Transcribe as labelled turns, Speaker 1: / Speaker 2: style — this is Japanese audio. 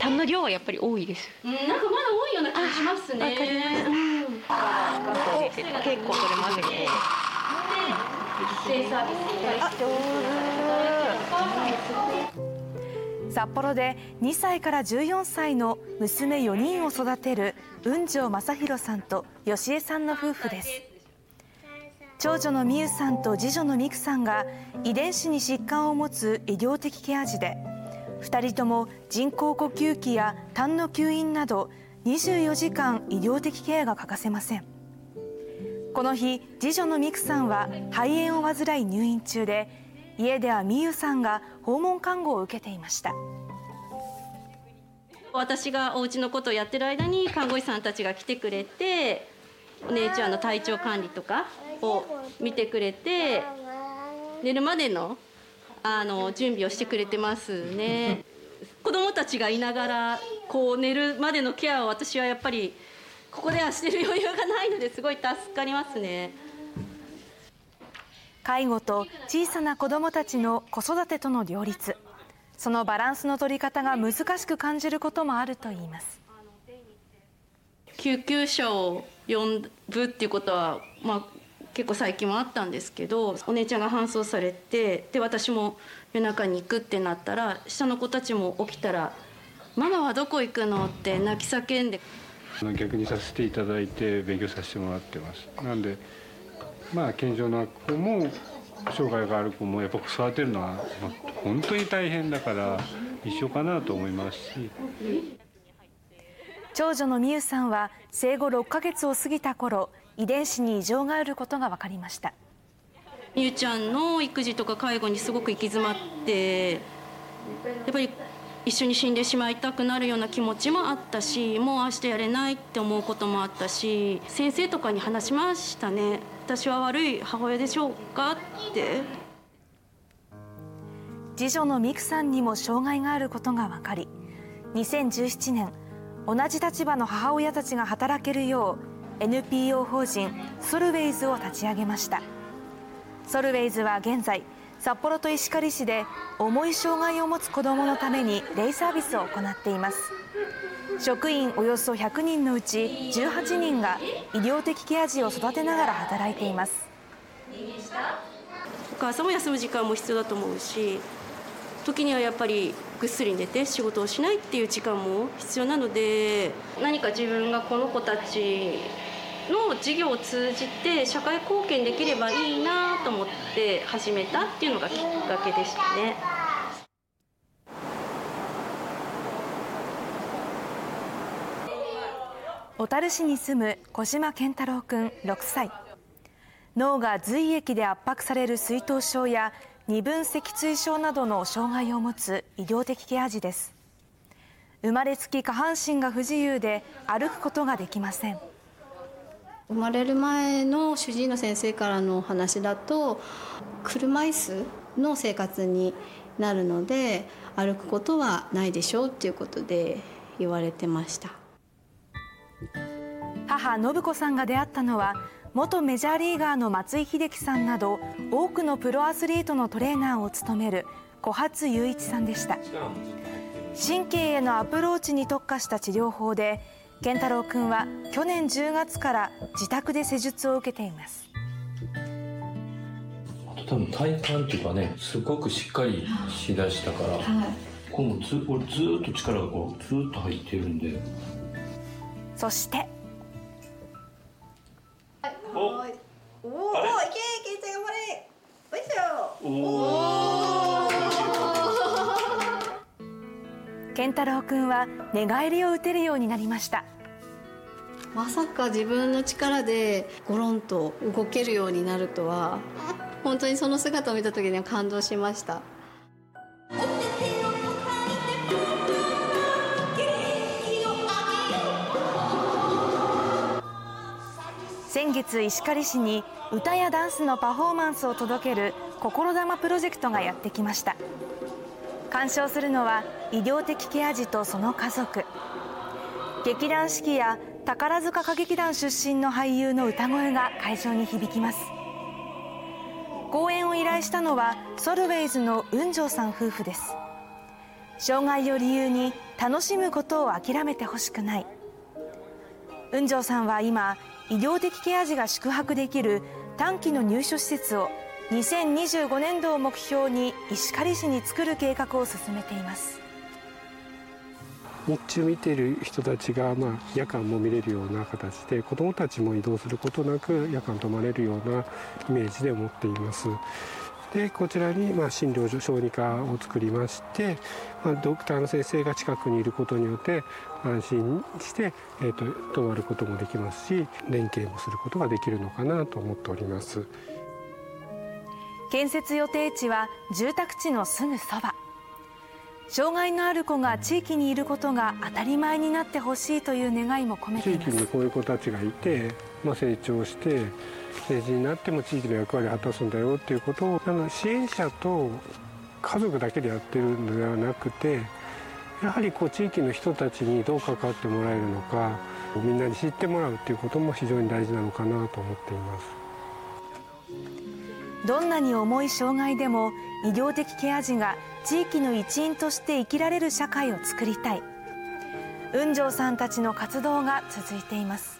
Speaker 1: 痰の量はやっぱり多いです。
Speaker 2: うん、なんかまだ多いような気がしますね。
Speaker 1: 結構取れますね。
Speaker 3: 札幌で2歳から14歳の娘4人を育てる雲上正弘さんと吉江さんの夫婦です長女の美優さんと次女の美久さんが遺伝子に疾患を持つ医療的ケア児で2人とも人工呼吸器や痰の吸引など24時間医療的ケアが欠かせません。この日次女の美久さんは肺炎を患い入院中で家では美優さんが訪問看護を受けていました。
Speaker 2: 私がお家のことをやってる間に看護師さんたちが来てくれてお姉ちゃんの体調管理とかを見てくれて寝るまでのあの準備をしてくれてますね。子供たちがいながらこう寝るまでのケアを私はやっぱりここではしてる余裕がないのですごい助かりますね。
Speaker 3: 介護と小さな子どもたちの子育てとの両立そのバランスの取り方が難しく感じることもあるといいます
Speaker 2: 救急車を呼ぶっていうことは、まあ、結構最近もあったんですけどお姉ちゃんが搬送されてで私も夜中に行くってなったら下の子たちも起きたら「ママはどこ行くの?」って泣き叫んで。
Speaker 4: 逆にさせていただいて勉強させてもらってます。なんでまあ健常な子も障害がある子もやっぱ育てるのは、まあ、本当に大変だから一緒かなと思いますし。
Speaker 3: 長女の美優さんは生後6ヶ月を過ぎた頃遺伝子に異常があることが分かりました。
Speaker 2: 美優ちゃんの育児とか介護にすごく行き詰まってやっぱり一緒に死んでしまいたくなるような気持ちもあったしもう明日やれないって思うこともあったし先生とかに話しましたね私は悪い母親でしょうか？って。
Speaker 3: 次女の美久さんにも障害があることが分かり2017年同じ立場の母親たちが働けるよう NPO 法人ソルウェイズを立ち上げました。ソルウェイズは現在札幌と石狩市で重い障害を持つ子どものためにデイサービスを行っています。職員およそ100人のうち18人が医療的ケア児を育てながら働いています。
Speaker 2: お母さんも休む時間も必要だと思うし時にはやっぱりぐっすり寝て仕事をしないっていう時間も必要なので何か自分がこの子たちの事業を通じて社会貢献できればいいなと思って始めたっていうのがきっかけでしたね。
Speaker 3: 小樽市に住む小島健太郎君6歳。脳が髄液で圧迫される水頭症や二分脊椎症などの障害を持つ医療的ケア児です。生まれつき下半身が不自由で歩くことができません。
Speaker 5: 生まれる前の主治医の先生からのお話だと車椅子の生活になるので歩くことはないでしょうっていうことで言われてました。
Speaker 3: 母信子さんが出会ったのは元メジャーリーガーの松井秀喜さんなど多くのプロアスリートのトレーナーを務める小初雄一さんでした。神経へのアプローチに特化した治療法で健太郎君は去年10月から自宅で施術を受けています。
Speaker 6: 多分体幹っていうかねすごくしっかりしだしたから、はい、このず俺ずっと力がこうずっと入ってるんで。
Speaker 3: そして
Speaker 7: お。おおいけいけ頑張れおいしょお
Speaker 3: 健太郎君は寝返りを打てるようになりました。
Speaker 5: まさか自分の力でゴロンと動けるようになるとは本当にその姿を見た時には感動しました。
Speaker 3: 先月石狩市に歌やダンスのパフォーマンスを届ける心玉プロジェクトがやってきました鑑賞するのは医療的ケア児とその家族。劇団四季や宝塚歌劇団出身の俳優の歌声が会場に響きます。公演を依頼したのはソルウェイズの雲上さん夫婦です。障害を理由に楽しむことを諦めてほしくない。雲上さんは今医療的ケア児が宿泊できる短期の入所施設を2025年度を目標に石狩市に作る計画を進めています
Speaker 8: 日中見ている人たちが、まあ、夜間も見れるような形で子どもたちも移動することなく夜間泊まれるようなイメージで思っています。でこちらにまあ診療所小児科を作りまして、まあ、ドクターの先生が近くにいることによって安心して、えーと、と泊まることもできますし連携もすることができるのかなと思っております
Speaker 3: 建設予定地は住宅地のすぐそば障害のある子が地域にいることが当たり前になってほしいという願いも込めています
Speaker 8: 地域にこういう子たちがいて、まあ、成長して成人になっても地域の役割を果たすんだよっていうことをあの支援者と家族だけでやってるのではなくてやはりこう地域の人たちにどう関わってもらえるのかみんなに知ってもらうっていうことも非常に大事なのかなと思っています。
Speaker 3: どんなに重い障害でも医療的ケア児が地域の一員として生きられる社会を作りたい。雲上さんたちの活動が続いています。